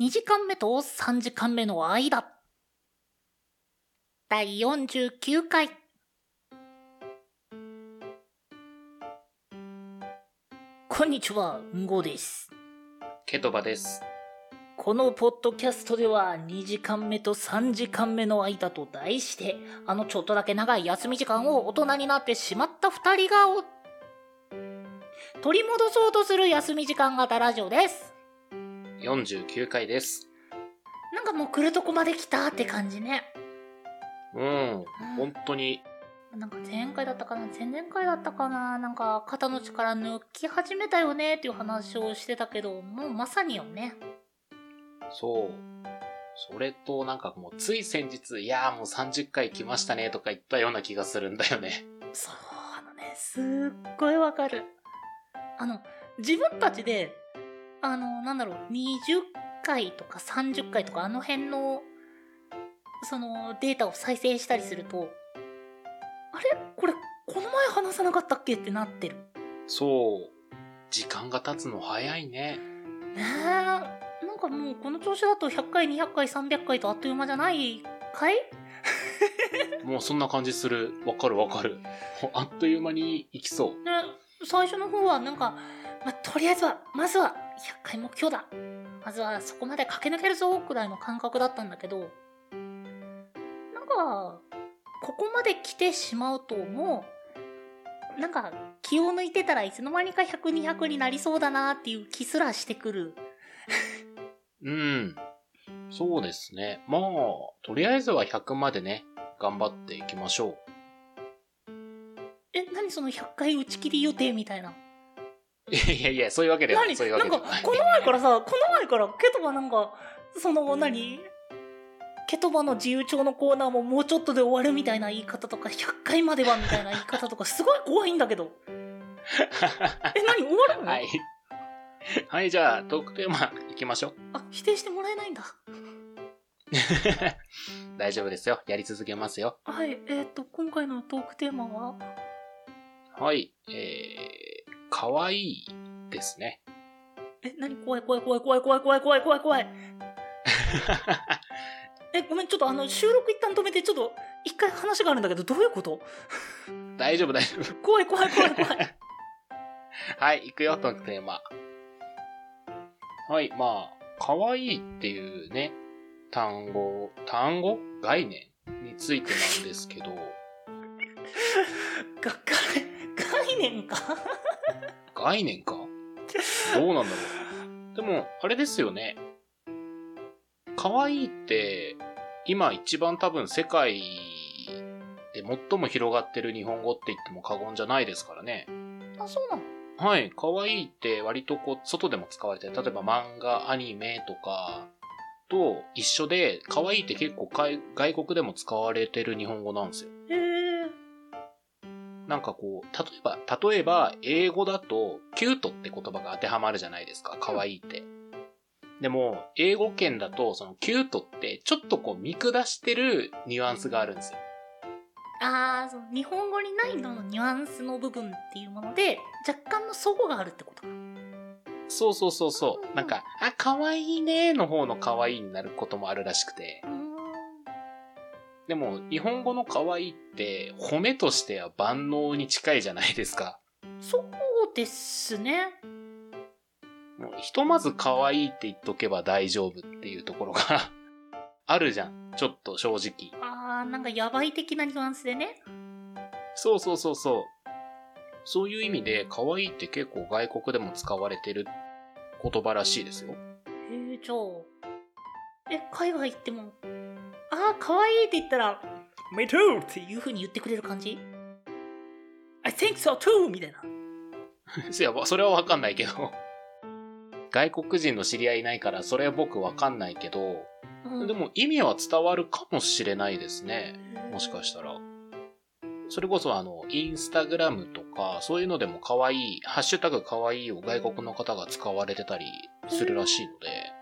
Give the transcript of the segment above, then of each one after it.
2時間目と3時間目の間。第49回。こんにちは、んごです。ケトバです。このポッドキャストでは2時間目と3時間目の間と題して、あのちょっとだけ長い休み時間を大人になってしまった2人がお取り戻そうとする休み時間型ラジオです。49回です。なんかもう来るとこまで来たって感じね。うん、本当に、なんか前回だったかな？前々回だったかな？なんか肩の力抜き始めたよねっていう話をしてたけど、もうまさによね。そう。それと、なんかもう、つい先日、いやーもう30回来ましたねとか言ったような気がするんだよね。そう、あのね、すっごいわかる。あの、自分たちで、あの、なんだろう、20回とか30回とかあの辺の、そのデータを再生したりすると、あれ？これ、この前話さなかったっけ？ってなってる。そう。時間が経つの早いね。ねえ、なんかもうこの調子だと100回、200回、300回とあっという間じゃないかい？もうそんな感じする。わかるわかる。あっという間に行きそう。ね、最初の方はなんか、まあ、とりあえずは、まずは100回目標だ。まずはそこまで駆け抜けるぞくらいの感覚だったんだけど、なんか、ここまで来てしまうともう、なんか気を抜いてたらいつの間にか100、200になりそうだなっていう気すらしてくる。うん。そうですね。まあ、とりあえずは100までね、頑張っていきましょえ、何その100回打ち切り予定みたいな？う。いやいやいや、そういうわけではない。何？そういうわなんかけではない。この前からさこの前からケトバなんかその何？ケトバの自由帳のコーナーももうちょっとで終わるみたいな言い方とか100回まではみたいな言い方とかすごい怖いんだけど え何？終わるの、はい。はい、じゃあ、トークテーマ行きましょう。あ否定してもらえないんだ 大丈夫ですよ。やり続けますよ。はいえっ、と今回のトークテーマは？はい。えー、かわいいですね。え何？怖い怖い怖い怖い怖い怖い怖い怖い怖い。えごめんちょっとあの収録一旦止めてちょっと一回話があるんだけどどういうこと？大丈夫、大丈夫。怖い怖い怖い怖い。はい、行くよ、トークテーマ。はい、まあ、かわいいっていうね、単語、単語？概念についてなんですけど、が概概念か？概念かどうなんだろう。でも、あれですよね。可愛いって、今一番多分世界で最も広がってる日本語って言っても過言じゃないですからね。あそうなの？はい、可愛いって割とこう、外でも使われてる、例えば漫画、アニメとかと一緒で、可愛いって結構外外国でも使われてる日本語なんですよ。へえなんかこう、例えば、例えば、英語だと、キュートって言葉が当てはまるじゃないですか。可愛いって。でも、英語圏だと、その、キュートって、ちょっとこう、見下してるニュアンスがあるんですよ。ああ、そう日本語にないののニュアンスの部分っていうもので、若干の齟齬があるってことか。そうそうそうそう。なんか、あ、可愛いねの方の可愛いになることもあるらしくて。うーん。でも、日本語の可愛いって、褒めとしては万能に近いじゃないですか。そうですね。もうひとまず可愛いって言っとけば大丈夫っていうところが あるじゃん。ちょっと正直。ああ、なんかやばい的なニュアンスでね。そうそうそうそう。そういう意味で、可愛いって結構外国でも使われてる言葉らしいですよ。へえ、じゃあ。え、海外行っても、ああ、可愛いって言ったら、Me too! っていう風に言ってくれる感じ ?I think so too! みたいな。いや、それはわかんないけど。外国人の知り合いいないから、それは僕わかんないけど、うんでも意味は伝わるかもしれないですね。もしかしたら。それこそあの、インスタグラムとか、そういうのでも可愛い、ハッシュタグ可愛いを外国の方が使われてたりするらしいので、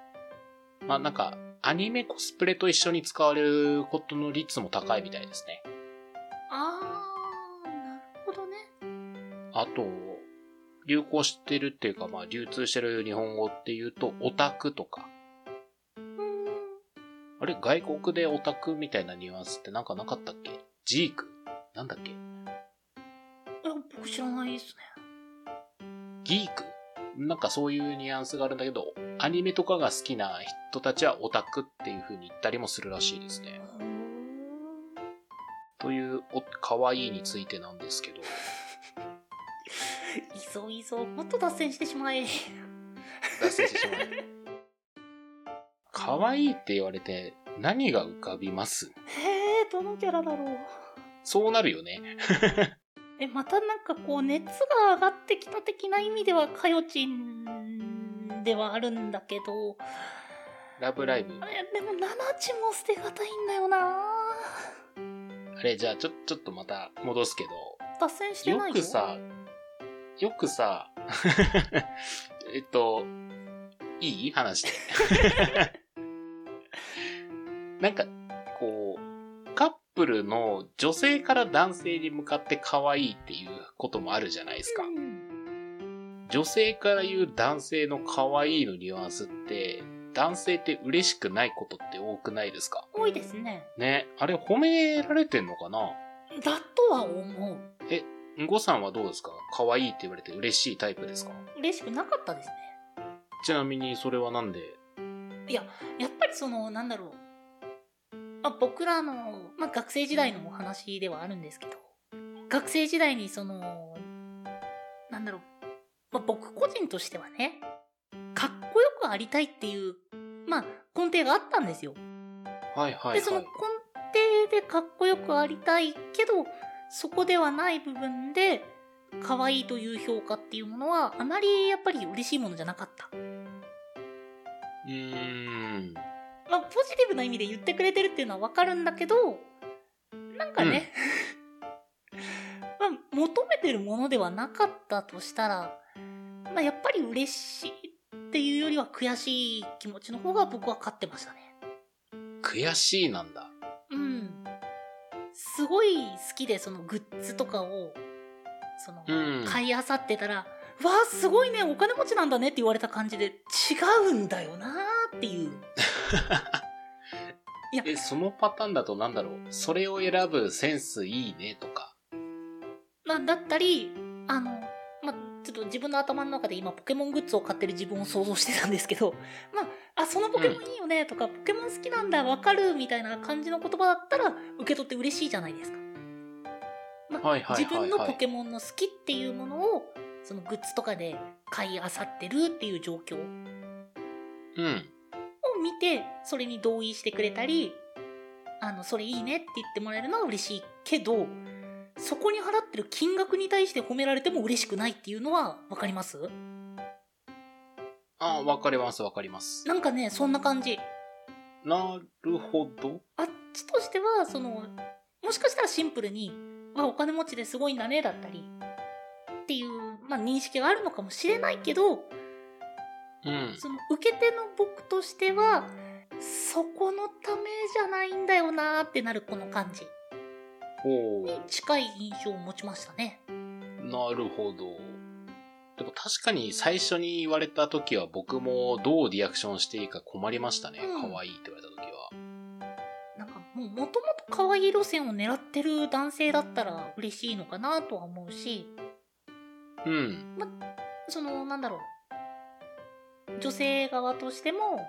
まあなんか、アニメコスプレと一緒に使われることの率も高いみたいですね。ああ、なるほどね。あと、流行してるっていうか、まあ流通してる日本語っていうと、オタクとか、あれ？外国でオタクみたいなニュアンスってなんかなかったっけ？ジーク？なんだっけ？いや僕知らないですね。ギーク？なんかそういうニュアンスがあるんだけど、アニメとかが好きな人たちはオタクっていう風に言ったりもするらしいですね。という、お、可愛いについてなんですけど。いそういそう、もっと脱線してしまえ。脱線してしまう。可愛いって言われて何が浮かびます？へえ、どのキャラだろう。そうなるよね。え、またなんかこう、熱が上がってきた的な意味では、かよちんではあるんだけど、ラブライブ？え、でも、ナナチも捨てがたいんだよなあれ、じゃあちょ、ちょっとまた戻すけど、脱線してないよ。よくさ、よくさ、えっと、いい？話で。なんか、こう、カップルの女性から男性に向かって可愛いっていうこともあるじゃないですか。うん女性から言う男性の可愛いのニュアンスって、男性って嬉しくないことって多くないですか？多いですね。ね、あれ褒められてんのかな？だとは思う。え、んごさんはどうですか？可愛いって言われて嬉しいタイプですか？嬉しくなかったですね。ちなみにそれはなんで？いや、やっぱりその、なんだろう。まあ、僕らの、まあ、学生時代のお話ではあるんですけど、学生時代にその、なんだろう。まあ、僕個人としてはね、かっこよくありたいっていう、まあ、根底があったんですよ。はいはいで、そのはい根。底でかっこよくありたいけど、そこではない部分で、可愛いという評価っていうものは、あまりやっぱり嬉しいものじゃなかった。うーん。まあ、ポジティブな意味で言ってくれてるっていうのはわかるんだけど、なんかね、まあ、求めてるものではなかったとしたら、まあ、やっぱり嬉しいっていうよりは悔しい気持ちの方が僕は勝ってましたね。悔しいなんだ。うん。すごい好きで、そのグッズとかを、その、うん。買い漁ってたら、わあ、すごいね、お金持ちなんだねって言われた感じで、違うんだよなーっていう。え、そのパターンだとなんだろう？それを選ぶセンスいいねとか。まあ、だったり、あの、まあ、ちょっと自分の頭の中で今ポケモングッズを買ってる自分を想像してたんですけど、まあ、あ、そのポケモンいいよねとか、ポケモン好きなんだ、わかるみたいな感じの言葉だったら、受け取って嬉しいじゃないですか。まあはいはいはいはい自分のポケモンの好きっていうものを、そのグッズとかで買い漁ってるっていう状況をうん。見て、それに同意してくれたり、あの、それいいねって言ってもらえるのは嬉しいけど、そこに払ってる金額に対して褒められても嬉しくないっていうのはわかります？あ、わかりますわかります。なんかね、そんな感じ。なるほど。あっちとしては、その、もしかしたらシンプルに、あ、お金持ちですごいんだね、だったり、っていう、まあ認識があるのかもしれないけど、うん。その受け手の僕としては、そこのためじゃないんだよなーってなるこの感じほに近い印象を持ちましたね。う。なるほど。でも確かに最初に言われた時は僕もどうリアクションしていいか困りましたね。うん可愛いって言われた時は。なんかもうもともと可愛い路線を狙ってる男性だったら嬉しいのかなとは思うし、うん。そのなんだろう。女性側としても、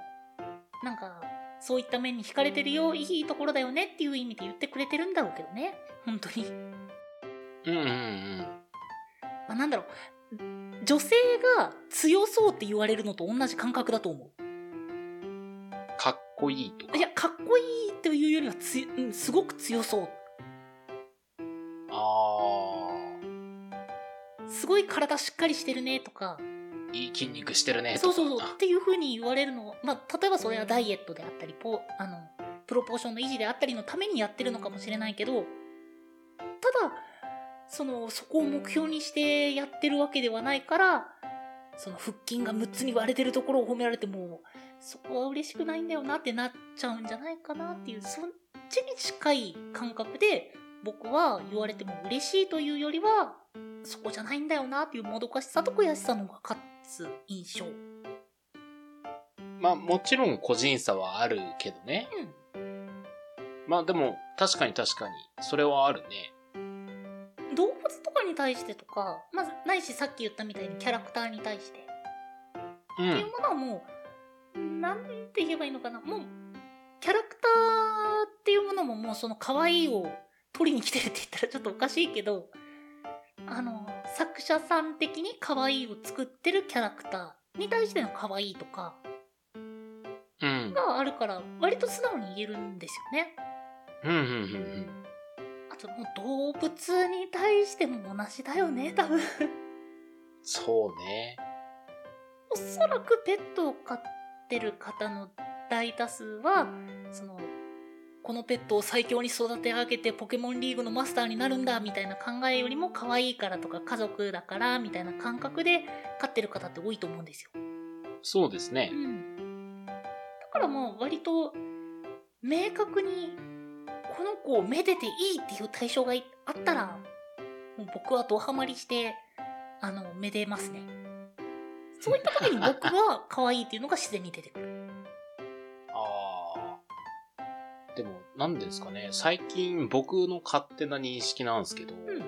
なんか、そういった面に惹かれてるよ、いいところだよねっていう意味で言ってくれてるんだろうけどね。本当に。うんうんうん。まあ、なんだろう。女性が強そうって言われるのと同じ感覚だと思かっこいいとかう。い。や、かっこいいっていうよりはつ、うん、すごく強そう。あすごい体しっかりしてるねとか、ー、いい筋肉してるね。そうそうそうっていう風に言われるのは、まあ、例えばそれはダイエットであったり、ポあの、プロポーションの維持であったりのためにやってるのかもしれないけど、ただ、その、そこを目標にしてやってるわけではないから、その腹筋が6つに割れてるところを褒められても、そこは嬉しくないんだよなってなっちゃうんじゃないかなっていう、そっちに近い感覚で、僕は言われても嬉しいというよりは、そこじゃないんだよなっていうもどかしさと悔しさの方が勝つ印象。まあもちろん個人差はあるけどね。まあでも、確かに確かに、それはあるね。動物とかに対してとか、まず、ないしさっき言ったみたいにキャラクターに対して。う。っていうんものはもう、なんて言えばいいのかな。もう、キャラクターっていうものももうその可愛いを取りに来てるって言ったらちょっとおかしいけど、あの、作者さん的に可愛いを作ってるキャラクターに対しての可愛いとかうん。があるから、割と素直に言えるんですよね。うん、うん、うん、あともう動物に対しても同じだよね、多分。そうね。おそらくペットを飼ってる方の大多数は、このペットを最強に育て上げてポケモンリーグのマスターになるんだみたいな考えよりも可愛いからとか家族だからみたいな感覚で飼ってる方って多いと思うんですよ。そうですねう。ん。だからもう割と明確にこの子をめでていいっていう対象がいあったら、もう僕はドハマりして、あの、めでますね。そういった時に僕は可愛いっていうのが自然に出てくる。なんですかね。最近僕の勝手な認識なんですけど、うん。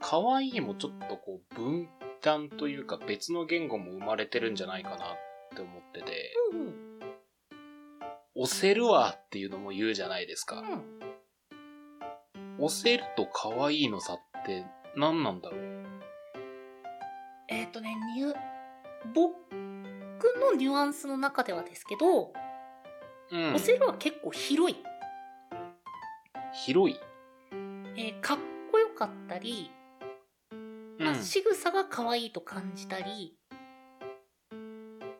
可愛いもちょっとこう分断というか別の言語も生まれてるんじゃないかなって思ってて、うんうん。押せるわっていうのも言うじゃないですか。うん。押せると可愛いの差って何なんだろう？えっ、とね、ニュ、僕のニュアンスの中ではですけど、うんオ。セロは結構広い。広い。えーかっこよかったり、まあ、うん。仕草が可愛いと感じたり、ま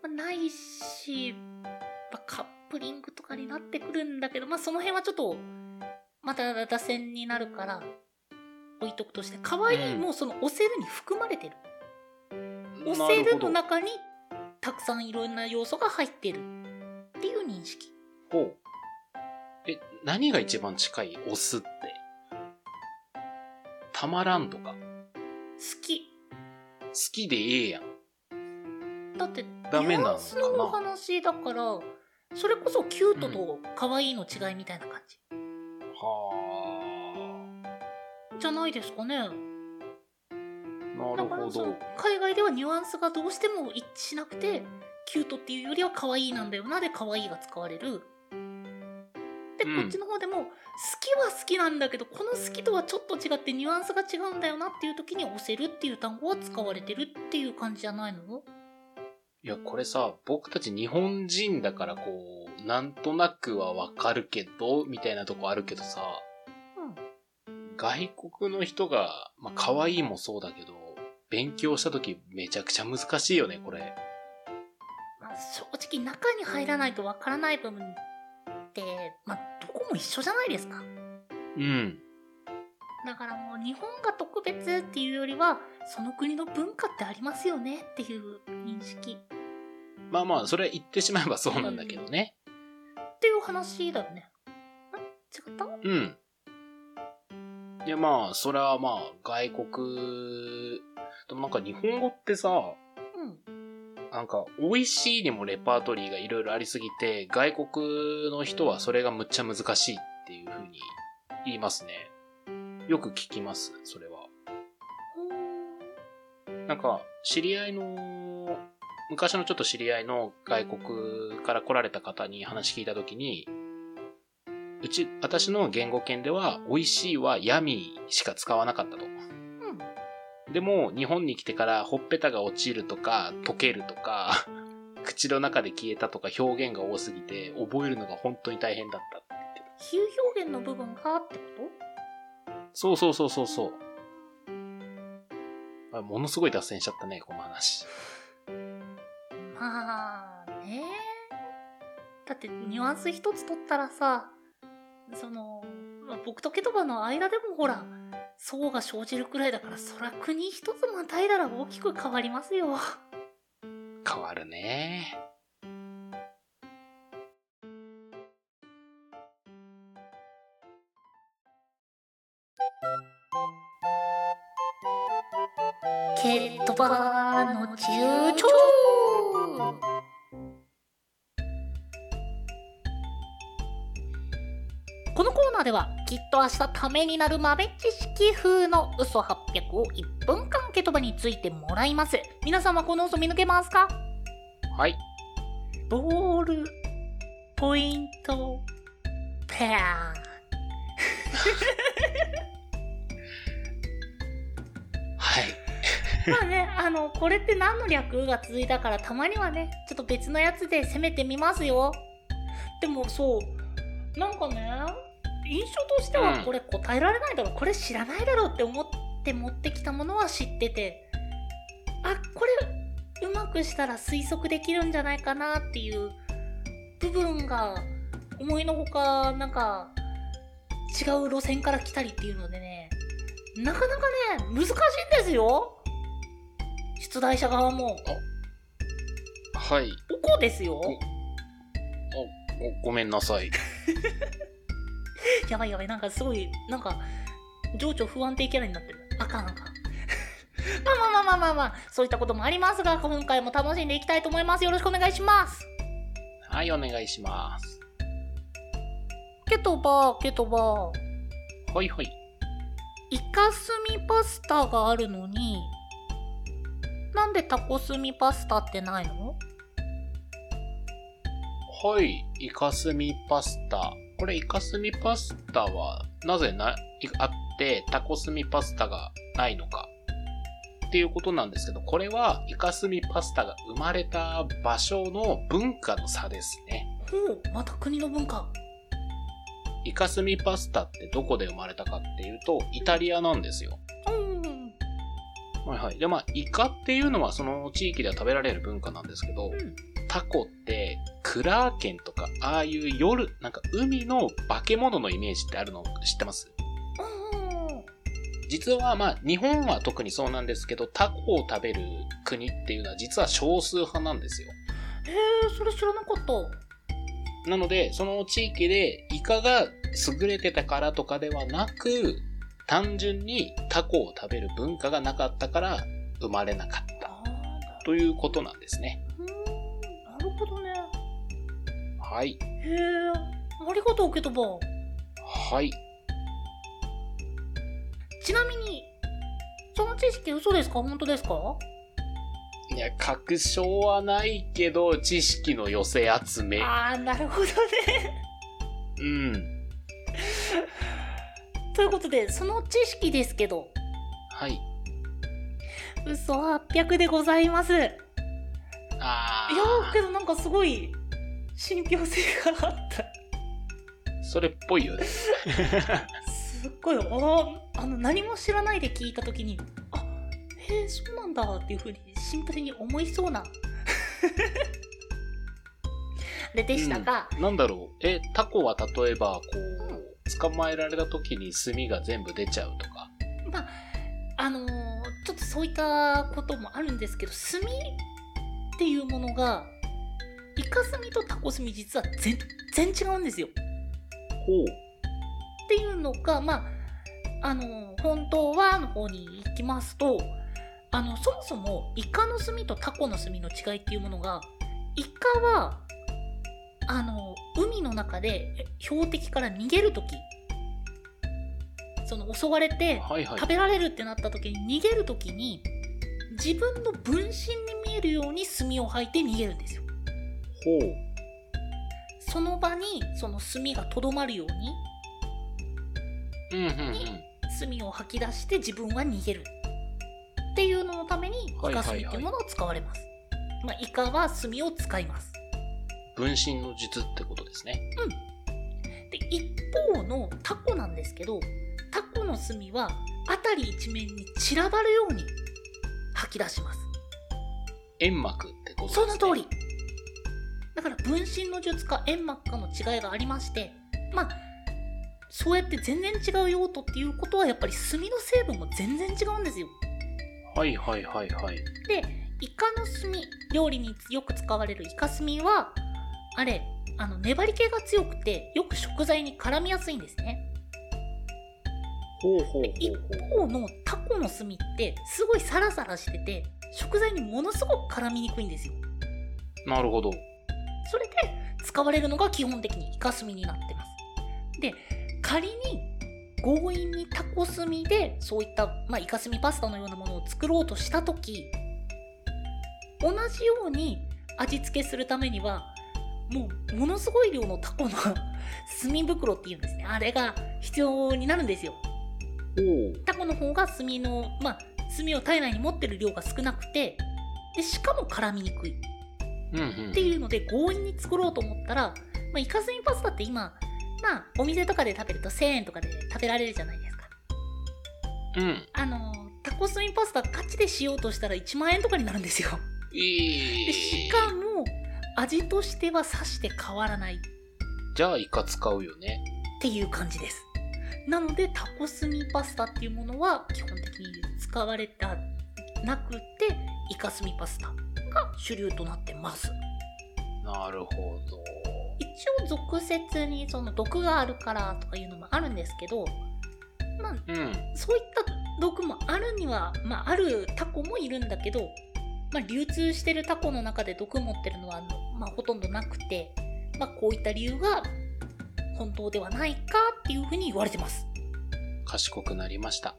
あ、ないし、まあ、カップリングとかになってくるんだけど、まあ、その辺はちょっと、また打線になるから、置いとくとして、可愛いもその押せるに含まれてる。押せるの中に、たくさんいろんな要素が入ってるっていう認識。ほう。え、何が一番近い？押すって。たまらんとか。好好き。きでええやん。だって、ダメなのかな？のお話だから、それこそキュートと可愛いの違いみたいな感じ。はじゃないですかね。あ。なるほだからそのど。海外ではニュアンスがどうしても一致しなくてキュートっていうよりは可愛いなんだよなで可愛いが使われるこっちの方でも好きは好きなんだけどこの好きとはちょっと違ってニュアンスが違うんだよなっていう時に押せるっていう単語は使われてるっていう感じじゃないの？いや、これさ、僕たち日本人だからこう、なんとなくはわかるけど、みたいなとこあるけどさ、うん。外国の人が、まあ、可愛いもそうだけど、勉強した時めちゃくちゃ難しいよね、これ。まあ、正直中に入らないとわからない部分って、まあ、どこも一緒じゃないですかうん。だからもう日本が特別っていうよりはその国の文化ってありますよねっていう認識まあまあ、それは言ってしまえばそうなんだけどね。っていう話だよね。ん違った？うん。いやまあ、それはまあ、外国、でもなんか日本語ってさ、うん。なんか、美味しいにもレパートリーがいろいろありすぎて、外国の人はそれがむっちゃ難しいっていう風に言いますね。よく聞きます、それは。なんか、知り合いの、昔のちょっと知り合いの外国から来られた方に話聞いたときに、うち、私の言語圏では、美味しいは闇しか使わなかったと。うん。でも、日本に来てから、ほっぺたが落ちるとか、溶けるとか、口の中で消えたとか表現が多すぎて、覚えるのが本当に大変だったって言ってた。比喩表現の部分がってこそうそうそうそうそう。あものすごい脱線しちゃったね、この話。とまあね。だってニュアンス一つ取ったらさ、その、まあ僕とケトバの間でもほら、層が生じるくらいだから、そら国一つまたいだら大きく変わりますよ。変わるね。ケトバの中長このコーナーではきっと明日ためになる豆知識風の嘘800を1分間ケトバについてもらいます。皆様この嘘見抜けますか？はい。ボールポイント。ペアはい。まあねあのこれって何の略が続いたからたまにはねちょっと別のやつで攻めてみますよ。でもそうなんかね印象としてはうんこれ答えられないだろう、これ知らないだろうって思って持ってきたものは知っててあこれうまくしたら推測できるんじゃないかなっていう部分が思いのほかなんか違う路線から来たりっていうのでねなかなかね難しいんですよ出題者側もはい。おこですよごごめんなさい。やばいやばいなんかすごいなんか情緒不安定キャラになってるあかんあかん まあまあまあまあまあまあそういったこともありますが今回も楽しんでいきたいと思いますよろしくお願いしますはい、お願いします。ケトバケトバはいはい。イカスミパスタがあるのになんでタコスミパスタってないの？はい、イカスミパスタ。これ、イカスミパスタは、なぜな、いあって、タコスミパスタがないのか。っていうことなんですけど、これは、イカスミパスタが生まれた場所の文化の差ですね。ほうまた国の文化イカスミパスタってどこで生まれたかっていうと、イタリアなんですよ。うんはいはい。で、まあ、イカっていうのはその地域では食べられる文化なんですけど、うんタコって、クラーケンとか、ああいう夜、なんか海の化け物のイメージってあるの知ってます？うん実はまあ、日本は特にそうなんですけど、タコを食べる国っていうのは実は少数派なんですよ。へえそれ知らなかった。なので、その地域でイカが優れてたからとかではなく、単純にタコを食べる文化がなかったから生まれなかった。ということなんですね。なるほどねはい。へえありがとうケトバはい。ちなみにその知識嘘ですか？本当ですか？いや、確証はないけど、知識の寄せ集め。ああなるほどねうん。ということでその知識ですけどはい。嘘800でございますいやあーけどなんかすごい信憑性があったー、それっぽいよね。すっごいあの何も知らないで聞いた時にあへえそうなんだっていうふうにシンプルに思いそうな ででしたが、なんだろう。え、タコは例えば、こう、捕まえられた時に炭が全部出ちゃうとか。まああのーちょっとそういったこともあるんですけど炭っていうものがイカ炭とタコ炭実は全然違うんですよ。ほう。っていうのがまああのー本当はの方に行きますとあのそもそもイカの炭とタコの炭の違いっていうものがイカはあの海の中でえ標的から逃げる時その襲われて。食べられるってなった時に逃げる時に自分の分身に見えるように炭を吐いて逃げるんですよほう。その場にその炭がとどまるようにうんうんうん。炭を吐き出して自分は逃げるっていうののためにイカ炭っていうものを使われます、まあ、イカは炭を使います分身の術ってことですね。で一方のタコなんですけどタコの炭は辺り一面に散らばるように吐き出します煙幕ってことですね。その通りだから分身の術か煙幕かの違いがありましてまあそうやって全然違う用途っていうことはやっぱり炭の成分も全然違うんですよはいはいはいはい。でイカの炭料理によく使われるイカ炭はあれあの粘り気が強くてよく食材に絡みやすいんですねほうほうで一方のタコの炭ってすごいサラサラしてて食材にものすごく絡みにくいんですよなるほど。それで使われるのが基本的にイカ炭になってます。で仮に強引にタコスミでそういった、まあ、イカスミパスタのようなものを作ろうとした時同じように味付けするためにはもうものすごい量のタコの 炭袋っていうんですね。あれが必要になるんですよ。タコの方が炭のまあ炭を体内に持ってる量が少なくてでしかも絡みにくいっていうので強引に作ろうと思ったら、まあ、イカスミパスタって今まあお店とかで食べると1000円とかで食べられるじゃないですか。うん。あのタコスミパスタガチでしようとしたら1万円とかになるんですよ。いい。でしかも味としてはさして変わらない。っじゃあイカ使うよね。ていう感じです。なのでタコスミパスタっていうものは基本的に使われたなくてイカスミパスタが主流となってます。なるほど。一応俗説にその毒があるからとかいうのもあるんですけどまあうん。そういった毒もあるには、まあ、あるタコもいるんだけど、まあ、流通してるタコの中で毒持ってるのは、まあ、ほとんどなくて、まあ、こういった理由が本当ではないかっていうふうに言われてます。賢くなりました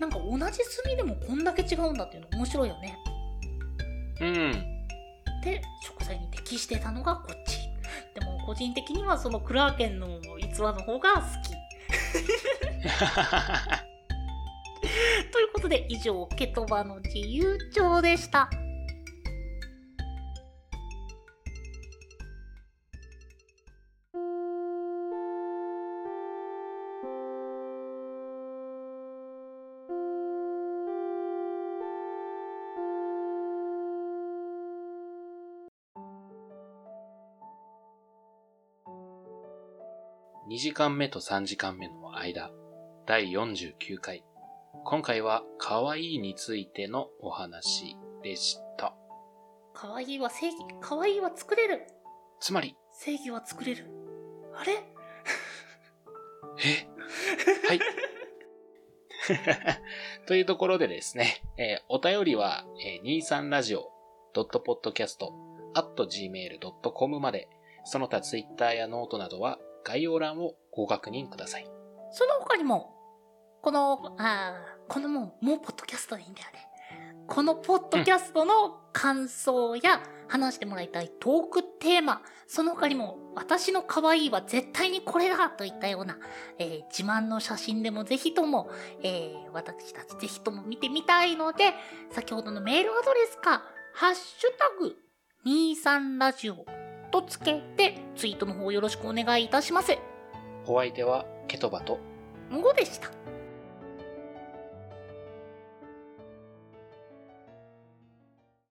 なんか同じ炭でもこんだけ違うんだっていうの面白いよね。うん。で食材に適してたのがこっち。でも個人的にはそのクラーケンの逸話の方が好き。ということで以上ケトバの自由帳でした2時間目と3時間目の間、第49回。今回は、可愛いについてのお話でした。可愛いは正義可愛いは作れるつまり、正義は作れるあれ？え？はい。というところでですね、えーお便りは、えー、23radio.podcast.gmail.com まで、その他ツイッターやノートなどは概要欄をご確認ください。その他にもこのあーこのもうもうポッドキャストでいいんだよねこのポッドキャストの感想や話してもらいたいトークテーマその他にも私の可愛いは絶対にこれだといったような、えー自慢の写真でもぜひとも、えー私たちぜひとも見てみたいので先ほどのメールアドレスかハッシュタグ23ラジオとつけてツイートの方よろしくお願いいたします。お相手はケトバと5でした。